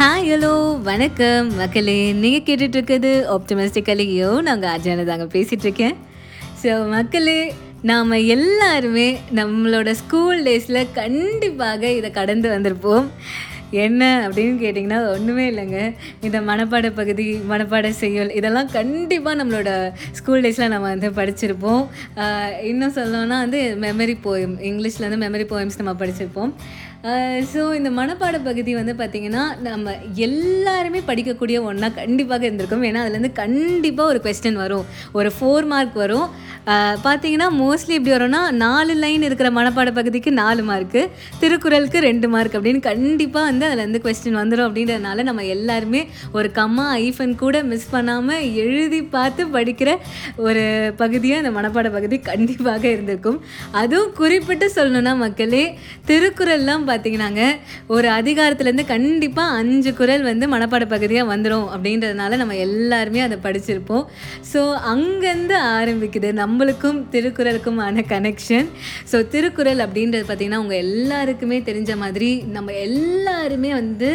Hi hello வணக்கம். மக்களே நீங்கள் கேட்டுட்டு ஆப்டமிஸ்டிக்கலையோ நாங்கள் அஜான தாங்க ஸோ மக்களே நாம் எல்லாருமே நம்மளோட ஸ்கூல் டேஸில் கண்டிப்பாக இதை கடந்து வந்திருப்போம். என்ன அப்படின்னு கேட்டிங்கன்னா ஒன்றுமே இல்லைங்க. இந்த மனப்பாட பகுதி மனப்பாட செய்யுள் இதெல்லாம் கண்டிப்பாக நம்மளோட ஸ்கூல் டேஸில் நம்ம வந்து படிச்சிருப்போம். இன்னும் சொல்லணும்னா வந்து மெமரி போயம் இங்கிலீஷில் வந்து மெமரி போயம்ஸ் நம்ம படிச்சிருப்போம். ஸோ இந்த மனப்பாட பகுதி வந்து பார்த்திங்கன்னா நம்ம எல்லாருமே படிக்கக்கூடிய ஒன்றா கண்டிப்பாக இருந்திருக்கும். ஏன்னா அதுலேருந்து கண்டிப்பாக ஒரு கொஸ்டின் வரும். ஒரு ஃபோர் மார்க் வரும். பார்த்திங்கன்னா பார்த்தீங்கன்னா மோஸ்ட்லி எப்படி வரும்னா நாலு லைன் இருக்கிற மனப்பாட பகுதிக்கு நாலு மார்க்கு திருக்குறளுக்கு ரெண்டு மார்க் அப்படின்னு கண்டிப்பாக வந்து அதுலேருந்து கொஸ்டின் வந்துடும் அப்படின்றதுனால நம்ம எல்லாருமே ஒரு கம்மா ஐஃபன் கூட மிஸ் பண்ணாமல் எழுதி பார்த்து படிக்கிற ஒரு பகுதியாக இந்த மனப்பாட பகுதி கண்டிப்பாக இருந்திருக்கும். அதுவும் குறிப்பிட்டு சொல்லணும்னா மக்களே திருக்குறள்லாம் பார்த்தீங்கன்னாங்க ஒரு அதிகாரத்துலேருந்து கண்டிப்பாக அஞ்சு குறள் வந்து மனப்பாட பகுதியாக வந்துடும் அப்படின்றதுனால நம்ம எல்லாருமே அதை படிச்சிருப்போம். ஸோ அங்கேருந்து ஆரம்பிக்குது நம்மளுக்கும் திருக்குறளுக்குமான கனெக்ஷன் ஸோ திருக்குறள் அப்படின்றது பார்த்திங்கன்னா உங்கள் எல்லாருக்குமே தெரிஞ்ச மாதிரி நம்ம எல்லாருமே வந்து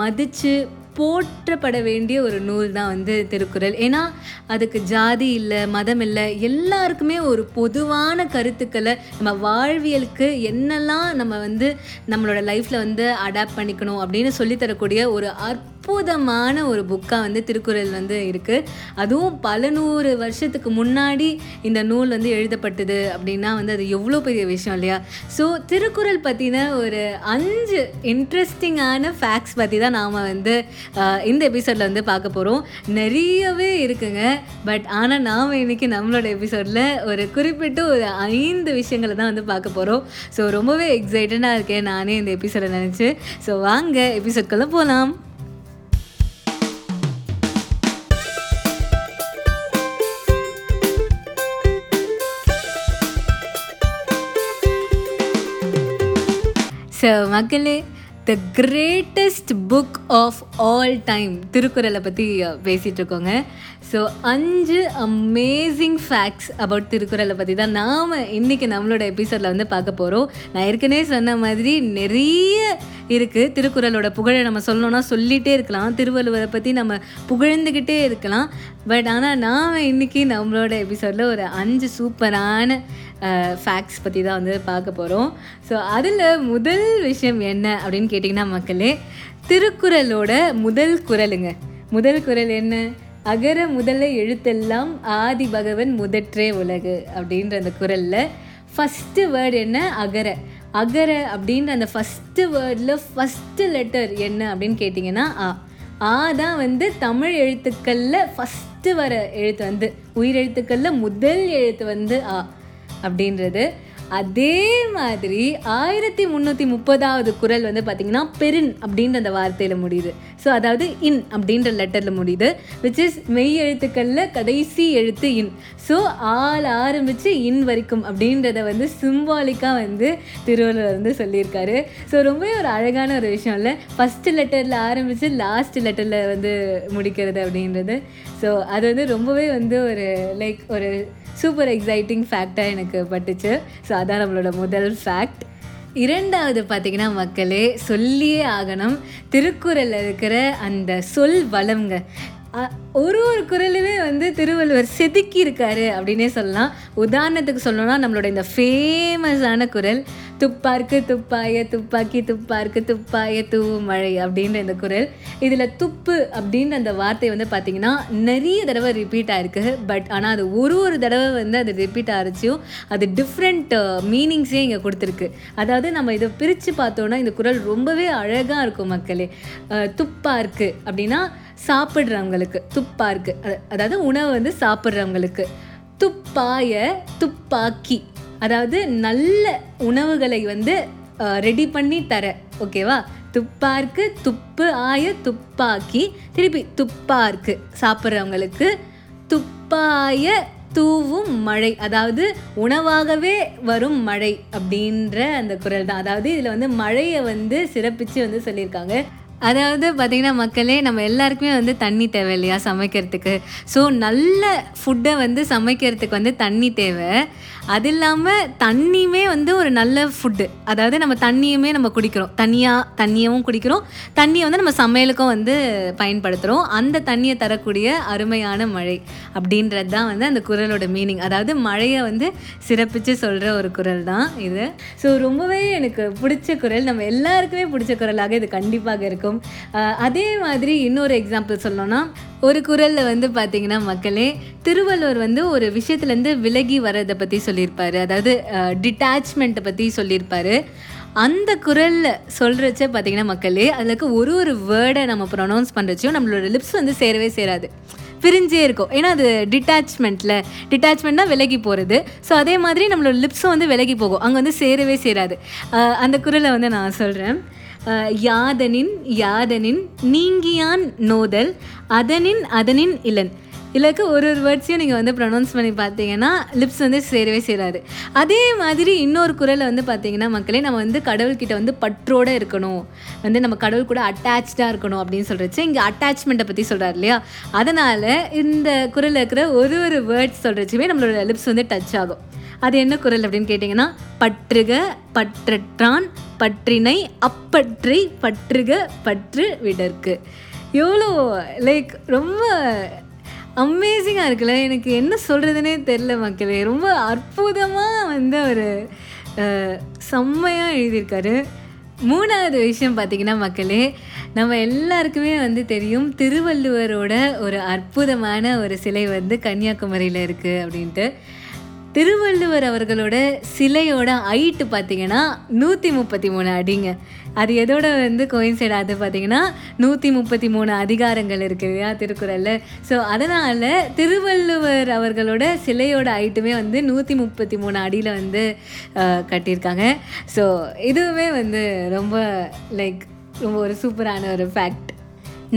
மதித்து போற்றப்பட வேண்டிய ஒரு நூல் தான் வந்து திருக்குறள். ஏன்னா அதுக்கு ஜாதி இல்லை மதம் இல்லை எல்லாருக்குமே ஒரு பொதுவான கருத்துக்களை நம்ம வாழ்வியலுக்கு என்னெல்லாம் நம்ம வந்து நம்மளோட லைஃப்பில் வந்து அடாப்ட் பண்ணிக்கணும் அப்படின்னு சொல்லித்தரக்கூடிய ஒரு அற்புதமான ஒரு புக்காக வந்து திருக்குறள் வந்து இருக்குது அதுவும் பல நூறு வருஷத்துக்கு முன்னாடி இந்த நூல் வந்து எழுதப்பட்டது அப்படின்னா வந்து அது எவ்வளோ பெரிய விஷயம் இல்லையா? ஸோ திருக்குறள் பற்றின ஒரு அஞ்சு இன்ட்ரெஸ்டிங்கான ஃபேக்ட்ஸ் பற்றி தான் நாம் வந்து இந்த எபிசோடில் வந்து பார்க்க போகிறோம் நிறையவே இருக்குங்க. பட் ஆனால் நாம் இன்றைக்கி நம்மளோட எபிசோடில் ஒரு குறிப்பிட்ட ஒரு ஐந்து விஷயங்களை தான் வந்து பார்க்க போகிறோம் ஸோ ரொம்பவே எக்ஸைட்டடாக இருக்கேன் நானே இந்த எபிசோடை நினச்சி. ஸோ வாங்க எபிசோட்குள்ளே போகலாம் ஸோ மக்களே the greatest book of all time திருக்குறளை பற்றி பேசிகிட்ருக்கோங்க ஸோ அஞ்சு அமேசிங் ஃபேக்ட்ஸ் அபவுட் திருக்குறளை பற்றி தான் நாம் இன்றைக்கி நம்மளோட எபிசோடில் வந்து பார்க்க போகிறோம் நான் ஏற்கனவே சொன்ன மாதிரி நிறைய இருக்குது திருக்குறளோட புகழை நம்ம சொல்லணும்னா சொல்லிகிட்டே இருக்கலாம். திருவள்ளுவரை பற்றி நம்ம புகழ்ந்துக்கிட்டே இருக்கலாம். பட் ஆனால் நாம் இன்றைக்கி நம்மளோட எபிசோடில் ஒரு அஞ்சு சூப்பரான ஃபேக்ட்ஸ் பற்றி தான் வந்து பார்க்க போகிறோம் ஸோ அதில் முதல் விஷயம் என்ன அப்படின்னு கேட்டிங்கன்னா மக்களே திருக்குறளோட முதல் குறளுங்க முதல் குறள் என்ன? அகர முதல எழுத்தெல்லாம் ஆதி பகவன் முதற்றே உலகு அப்படின்ற அந்த குறளில் ஃபஸ்ட்டு வேர்டு என்ன? அகர. அகர அப்படின்ற அந்த ஃபஸ்ட்டு வேர்டில் ஃபஸ்ட்டு லெட்டர் என்ன அப்படின்னு கேட்டிங்கன்னா ஆ ஆ தான் வந்து தமிழ் எழுத்துக்களில் ஃபஸ்ட்டு வர எழுத்து வந்து உயிரெழுத்துக்களில் முதல் எழுத்து வந்து ஆ அப்படின்றது. அதே மாதிரி ஆயிரத்தி முந்நூற்றி முப்பதாவது குரல் வந்து பார்த்திங்கன்னா பெரின் அப்படின்ற அந்த வார்த்தையில் முடியுது. ஸோ அதாவது இன் அப்படின்ற லெட்டரில் முடியுது விச் இஸ் மெய் எழுத்துக்களில் கடைசி எழுத்து இன். ஸோ ஆள் ஆரம்பித்து இன் வரைக்கும் அப்படின்றத வந்து சிம்பாலிக்காக வந்து திருவள்ளுவர் வந்து சொல்லியிருக்காரு. ஸோ ரொம்பவே ஒரு அழகான ஒரு விஷயம் இல்லை? ஃபஸ்ட்டு லெட்டரில் ஆரம்பித்து லாஸ்ட் லெட்டரில் வந்து முடிக்கிறது அப்படின்றது. ஸோ அது வந்து ரொம்பவே வந்து ஒரு லைக் ஒரு சூப்பர் எக்ஸைட்டிங் ஃபேக்டாக எனக்கு பட்டுச்சு. ஸோ அதான் நம்மளோட முதல் ஃபேக்ட் இரண்டாவது பார்த்தீங்கன்னா மக்களே சொல்லியே ஆகணும். திருக்குறளில் இருக்கிற அந்த சொல் வளம்ங்க. ஒரு ஒரு குரலுமே வந்து திருவள்ளுவர் செதுக்கி இருக்காரு அப்படின்னே சொல்லலாம். உதாரணத்துக்கு சொல்லணும்னா நம்மளோட இந்த ஃபேமஸான குரல் துப்பார்க்கு துப்பாய துப்பாக்கி துப்பார்க்கு துப்பாய தூவு மழை அப்படின்ற இந்த குரல் இதில் துப்பு அப்படின்ற அந்த வார்த்தை வந்து பார்த்திங்கன்னா நிறைய தடவை ரிப்பீட் ஆயிருக்கு. பட் ஆனால் அது ஒரு ஒரு தடவை வந்து அது ரிப்பீட் ஆகிருச்சும் அது டிஃப்ரெண்ட் மீனிங்ஸே இங்கே கொடுத்துருக்கு. அதாவது நம்ம இதை பிரித்து பார்த்தோன்னா இந்த குரல் ரொம்பவே அழகாக இருக்கும் மக்களே. துப்பாக துப்பார்க்கு அப்படின்னா சாப்பிட்றவங்களுக்கு துப்பார்க்கு அத- அதாவது உணவு வந்து சாப்பிட்றவங்களுக்கு. துப்பாய துப்பாக்கி. அதாவது நல்ல உணவுகளை வந்து ரெடி பண்ணி தர ஓகேவா துப்பார்க்கு துப்பு ஆய துப்பாக்கி. திருப்பி துப்பார்க்கு சாப்பிட்றவங்களுக்கு. துப்பாய தூவும் மழை. அதாவது உணவாகவே வரும் மழை அப்படின்ற அந்த குரல் தான். அதாவது இதில் வந்து மழையை வந்து சிறப்பித்து வந்து சொல்லியிருக்காங்க. அதாவது பார்த்திங்கன்னா மக்களே நம்ம எல்லாருக்குமே வந்து தண்ணி தேவை இல்லையா சமைக்கிறதுக்கு? ஸோ நல்ல ஃபுட்டை வந்து சமைக்கிறதுக்கு வந்து தண்ணி தேவை. அது இல்லாமல் தண்ணியுமே வந்து ஒரு நல்ல ஃபுட்டு அதாவது நம்ம தண்ணியுமே நம்ம குடிக்கிறோம். தண்ணியாக தண்ணியவும் குடிக்கிறோம். தண்ணியை வந்து நம்ம சமையலுக்கும் வந்து பயன்படுத்துகிறோம் அந்த தண்ணியை தரக்கூடிய அருமையான மழை அப்படின்றது தான் வந்து அந்த குரலோட மீனிங் அதாவது மழையை வந்து சிறப்பித்து சொல்கிற ஒரு குரல் தான் இது. ஸோ ரொம்பவே எனக்கு பிடிச்ச குரல் நம்ம எல்லாருக்குமே பிடிச்ச குரலாக இது கண்டிப்பாக இருக்கும். இருக்கும். அதே மாதிரி இன்னொரு எக்ஸாம்பிள் சொல்லணும்னா ஒரு குரலில் வந்து பார்த்தீங்கன்னா மக்களே திருவள்ளுவர் வந்து ஒரு விஷயத்துலேருந்து விலகி வர்றதை பற்றி சொல்லியிருப்பார். அதாவது டிட்டாச்மெண்ட்டை பற்றி சொல்லியிருப்பார். அந்த குரலில் சொல்கிறச்ச பார்த்தீங்கன்னா மக்களே அதில் இருக்க ஒரு ஒரு வேர்டை நம்ம ப்ரொனவுன்ஸ் பண்ணுறச்சையும் நம்மளோட லிப்ஸ் வந்து சேரவே சேராது. பிரிஞ்சே இருக்கும். ஏன்னா அது டிட்டாச்மெண்ட்டில் டிட்டாச்மெண்ட்னா விலகி போகிறது ஸோ அதே மாதிரி நம்மளோட லிப்ஸும் வந்து விலகி போகும். அங்கே வந்து சேரவே சேராது. அந்த குரலை வந்து நான் சொல்கிறேன் யாதனின் யாதனின் நீங்கியான் நோதல் அதனின் அதனின் இளன். இல்லைக்கு ஒரு ஒரு வேர்ட்ஸையும் நீங்கள் வந்து ப்ரொனவுன்ஸ் பண்ணி பார்த்தீங்கன்னா லிப்ஸ் வந்து சேரவே சேராது. அதே மாதிரி இன்னொரு குரலை வந்து பார்த்தீங்கன்னா மக்களே நம்ம வந்து கடவுள்கிட்ட வந்து பற்றோடு இருக்கணும். வந்து நம்ம கடவுள் கூட அட்டாச்சாக இருக்கணும் அப்படின்னு சொல்கிறச்சு இங்கே அட்டாச்மெண்ட்டை பற்றி சொல்கிறார் இல்லையா? அதனால் இந்த குரலில் இருக்கிற ஒரு ஒரு வேர்ட்ஸ் சொல்கிறச்சுமே நம்மளோட லிப்ஸ் வந்து டச் ஆகும். அது என்ன குரல் அப்படின்னு கேட்டிங்கன்னா பற்றுக பற்றற்றான் பற்றினை அப்பற்றி பற்றுக பற்று விடற்கு. எவ்வளோ லைக் ரொம்ப அமேசிங்காக இருக்குல்ல. எனக்கு என்ன சொல்கிறதுனே தெரில மக்களே. ரொம்ப அற்புதமாக வந்து ஒரு செம்மையாக எழுதியிருக்காரு. மூணாவது விஷயம் பார்த்திங்கன்னா மக்களே நம்ம எல்லாருக்குமே வந்து தெரியும் திருவள்ளுவரோட ஒரு அற்புதமான ஒரு சிலை வந்து கன்னியாகுமரியில் இருக்குது அப்படின்ட்டு. திருவள்ளுவர் அவர்களோட சிலையோட ஹைட்டு பார்த்தீங்கன்னா நூற்றி முப்பத்தி மூணு அடிங்க. அது எதோட வந்து கோயின்சைட் ஆகுது பார்த்தீங்கன்னா நூற்றி முப்பத்தி மூணு அதிகாரங்கள் இருக்குது இல்லையா திருக்குறளில். ஸோ அதனால் திருவள்ளுவர் அவர்களோட சிலையோட ஹைட்டுமே வந்து நூற்றி முப்பத்தி மூணு அடியில் வந்து கட்டியிருக்காங்க. ஸோ இதுவுமே வந்து ரொம்ப லைக் ரொம்ப ஒரு சூப்பரான ஒரு ஃபேக்ட்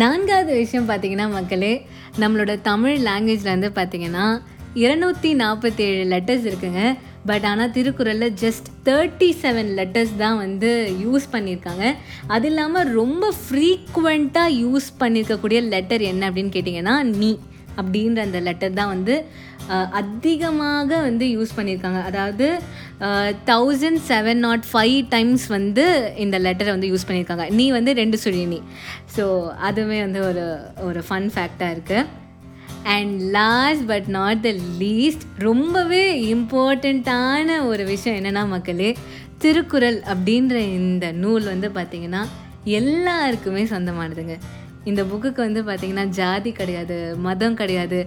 நான்காவது விஷயம் பார்த்தீங்கன்னா மக்களே நம்மளோட தமிழ் லாங்குவேஜில் வந்து பார்த்திங்கன்னா இருநூற்றி நாற்பத்தி ஏழு லெட்டர்ஸ் இருக்குங்க. பட் ஆனால் திருக்குறளில் ஜஸ்ட் தேர்ட்டி செவன் லெட்டர்ஸ் தான் வந்து யூஸ் பண்ணியிருக்காங்க. அது இல்லாமல் ரொம்ப ஃப்ரீக்குவெண்ட்டாக யூஸ் பண்ணியிருக்கக்கூடிய லெட்டர் என்ன அப்படின்னு கேட்டிங்கன்னா நீ அப்படின்ற அந்த லெட்டர் தான் வந்து அதிகமாக வந்து யூஸ் பண்ணியிருக்காங்க. அதாவது thousand seven nought five times வந்து இந்த லெட்டரை வந்து யூஸ் பண்ணியிருக்காங்க. நீ வந்து ரெண்டு சொல்லி நீ. ஸோ அதுவுமே வந்து ஒரு ஒரு ஃபன் ஃபேக்டாக இருக்குது and last but not the least ரொம்பவே இம்பார்ட்டண்ட்டான ஒரு விஷயம் என்னென்னா மக்களே திருக்குறள் அப்படின்ற இந்த நூல் வந்து பார்த்திங்கன்னா எல்லாருக்குமே சொந்தமானதுங்க. இந்த புக்குக்கு வந்து பார்த்திங்கன்னா ஜாதி கிடையாது மதம் கிடையாது.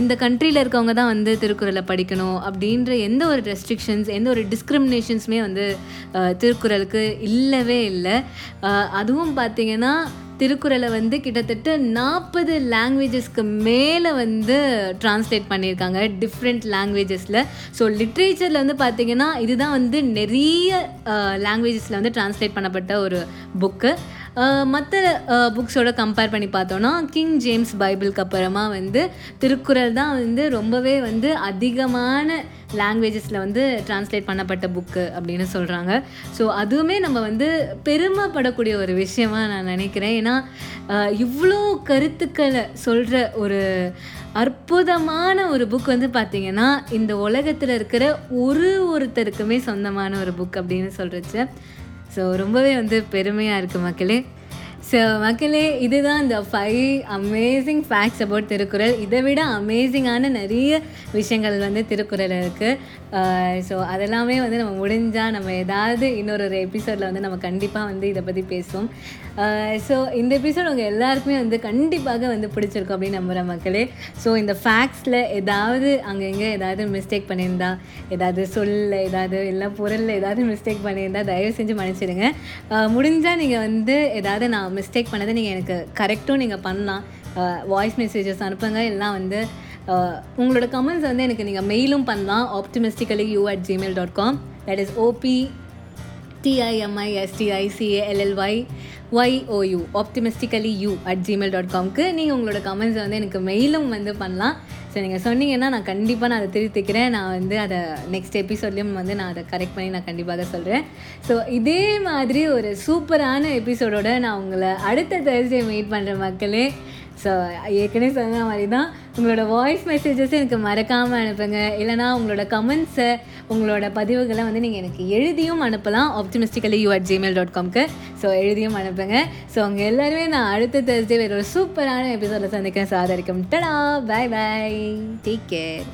இந்த கண்ட்ரியில் இருக்கவங்க தான் வந்து திருக்குறளை படிக்கணும் அப்படின்ற எந்த ஒரு ரெஸ்ட்ரிக்ஷன்ஸ் எந்த ஒரு டிஸ்கிரிமினேஷன்ஸுமே வந்து திருக்குறளுக்கு இல்லவே இல்லை. அதுவும் பார்த்திங்கன்னா திருக்குறளை வந்து கிட்டத்தட்ட நாற்பது லாங்குவேஜஸ்க்கு மேலே வந்து டிரான்ஸ்லேட் பண்ணியிருக்காங்க. டிஃப்ரெண்ட் லாங்குவேஜஸில் ஸோ லிட்ரேச்சரில் வந்து பார்த்திங்கன்னா இதுதான் வந்து நிறைய லாங்குவேஜஸில் வந்து டிரான்ஸ்லேட் பண்ணப்பட்ட ஒரு புக்கு மற்ற புக்ஸோட கம்பேர் பண்ணி பார்த்தோன்னா கிங் ஜேம்ஸ் பைபிளுக்கு அப்புறமா வந்து திருக்குறள் தான் வந்து ரொம்பவே வந்து அதிகமான லாங்குவேஜஸில் வந்து டிரான்ஸ்லேட் பண்ணப்பட்ட புக்கு அப்படின்னு சொல்கிறாங்க ஸோ அதுவுமே நம்ம வந்து பெருமைப்படக்கூடிய ஒரு விஷயமா நான் நினைக்கிறேன். ஏன்னா இவ்வளோ கருத்துக்களை சொல்கிற ஒரு அற்புதமான ஒரு புக் வந்து பார்த்திங்கன்னா இந்த உலகத்தில் இருக்கிற ஒரு ஒருத்தருக்குமே சொந்தமான ஒரு புக் அப்படின்னு சொல்கிறச்சு ஸோ ரொம்பவே வந்து பெருமையாக இருக்குது மக்களே. ஸோ மக்களே இதுதான் இந்த five amazing facts about Thirukkural. இதை விட அமேசிங்கான நிறைய விஷயங்கள் வந்து திருக்குறள் இருக்குது ஸோ uh, அதெல்லாமே வந்து நம்ம முடிஞ்சால் நம்ம ஏதாவது இன்னொரு ஒரு எபிசோடில் வந்து நம்ம கண்டிப்பாக வந்து இதை பற்றி பேசுவோம். Uh, ஸோ இந்த எபிசோட் உங்கள் எல்லாருக்குமே வந்து கண்டிப்பாக வந்து பிடிச்சிருக்கும் அப்படின்னு நம்புகிறேன் மக்களே. ஸோ இந்த ஃபேக்ட்ஸில் ஏதாவது அங்கங்கே ஏதாவது மிஸ்டேக் பண்ணியிருந்தா ஏதாவது சொல்ல ஏதாவது இல்லை பொருளில் ஏதாவது மிஸ்டேக் பண்ணியிருந்தா தயவு செஞ்சு மன்னிச்சிடுங்க. Uh, முடிஞ்சால் நீங்கள் வந்து ஏதாவது நான் மிஸ்டேக் பண்ணதை நீங்கள் எனக்கு கரெக்டும் நீங்கள் பண்ணலாம். வாய்ஸ் மெசேஜஸ் அனுப்புங்க. எல்லாம் வந்து உங்களோட கமெண்ட்ஸ் வந்து எனக்கு நீங்கள் மெயிலும் பண்ணலாம். Optimistically you at Gmail dot com that is OP டிஐஎம்ஐஎஸ்டிஐசிஏஎல்எல்ஒய் Y O U optimistically you at Gmail dot காம்க்கு நீங்கள் உங்களோட கமெண்ட்ஸை வந்து எனக்கு மெயிலும் வந்து பண்ணலாம். ஸோ ஸோ நீங்கள் சொன்னீங்கன்னா நான் கண்டிப்பாக நான் அதை திருத்திக்கிறேன் நான் வந்து அதை நெக்ஸ்ட் எபிசோட்லேயும் வந்து நான் அதை கரெக்ட் பண்ணி நான் கண்டிப்பாக சொல்கிறேன் ஸோ இதே மாதிரி ஒரு சூப்பரான எபிசோடோட நான் உங்களை அடுத்த தேர்ஸ்டே மீட் பண்ணுற மக்களே ஸோ ஏற்கனவே சொன்ன மாதிரி தான் உங்களோட வாய்ஸ் மெசேஜஸ் எனக்கு மறக்காமல் அனுப்புங்க. இல்லைனா உங்களோட கமெண்ட்ஸை உங்களோட பதிவுகளை வந்து நீங்கள் எனக்கு எழுதியும் அனுப்பலாம். Optimistically you at Gmail dot காம்க்கு so எழுதியும் அனுப்புங்க. ஸோ அவங்க எல்லாருமே நான் அடுத்த தேர்ஸ்டே வேறு ஒரு சூப்பரான எபிசோடில் சந்திக்கிறேன். சாதரிக்கும் டடா பாய் பாய் டேக் கேர்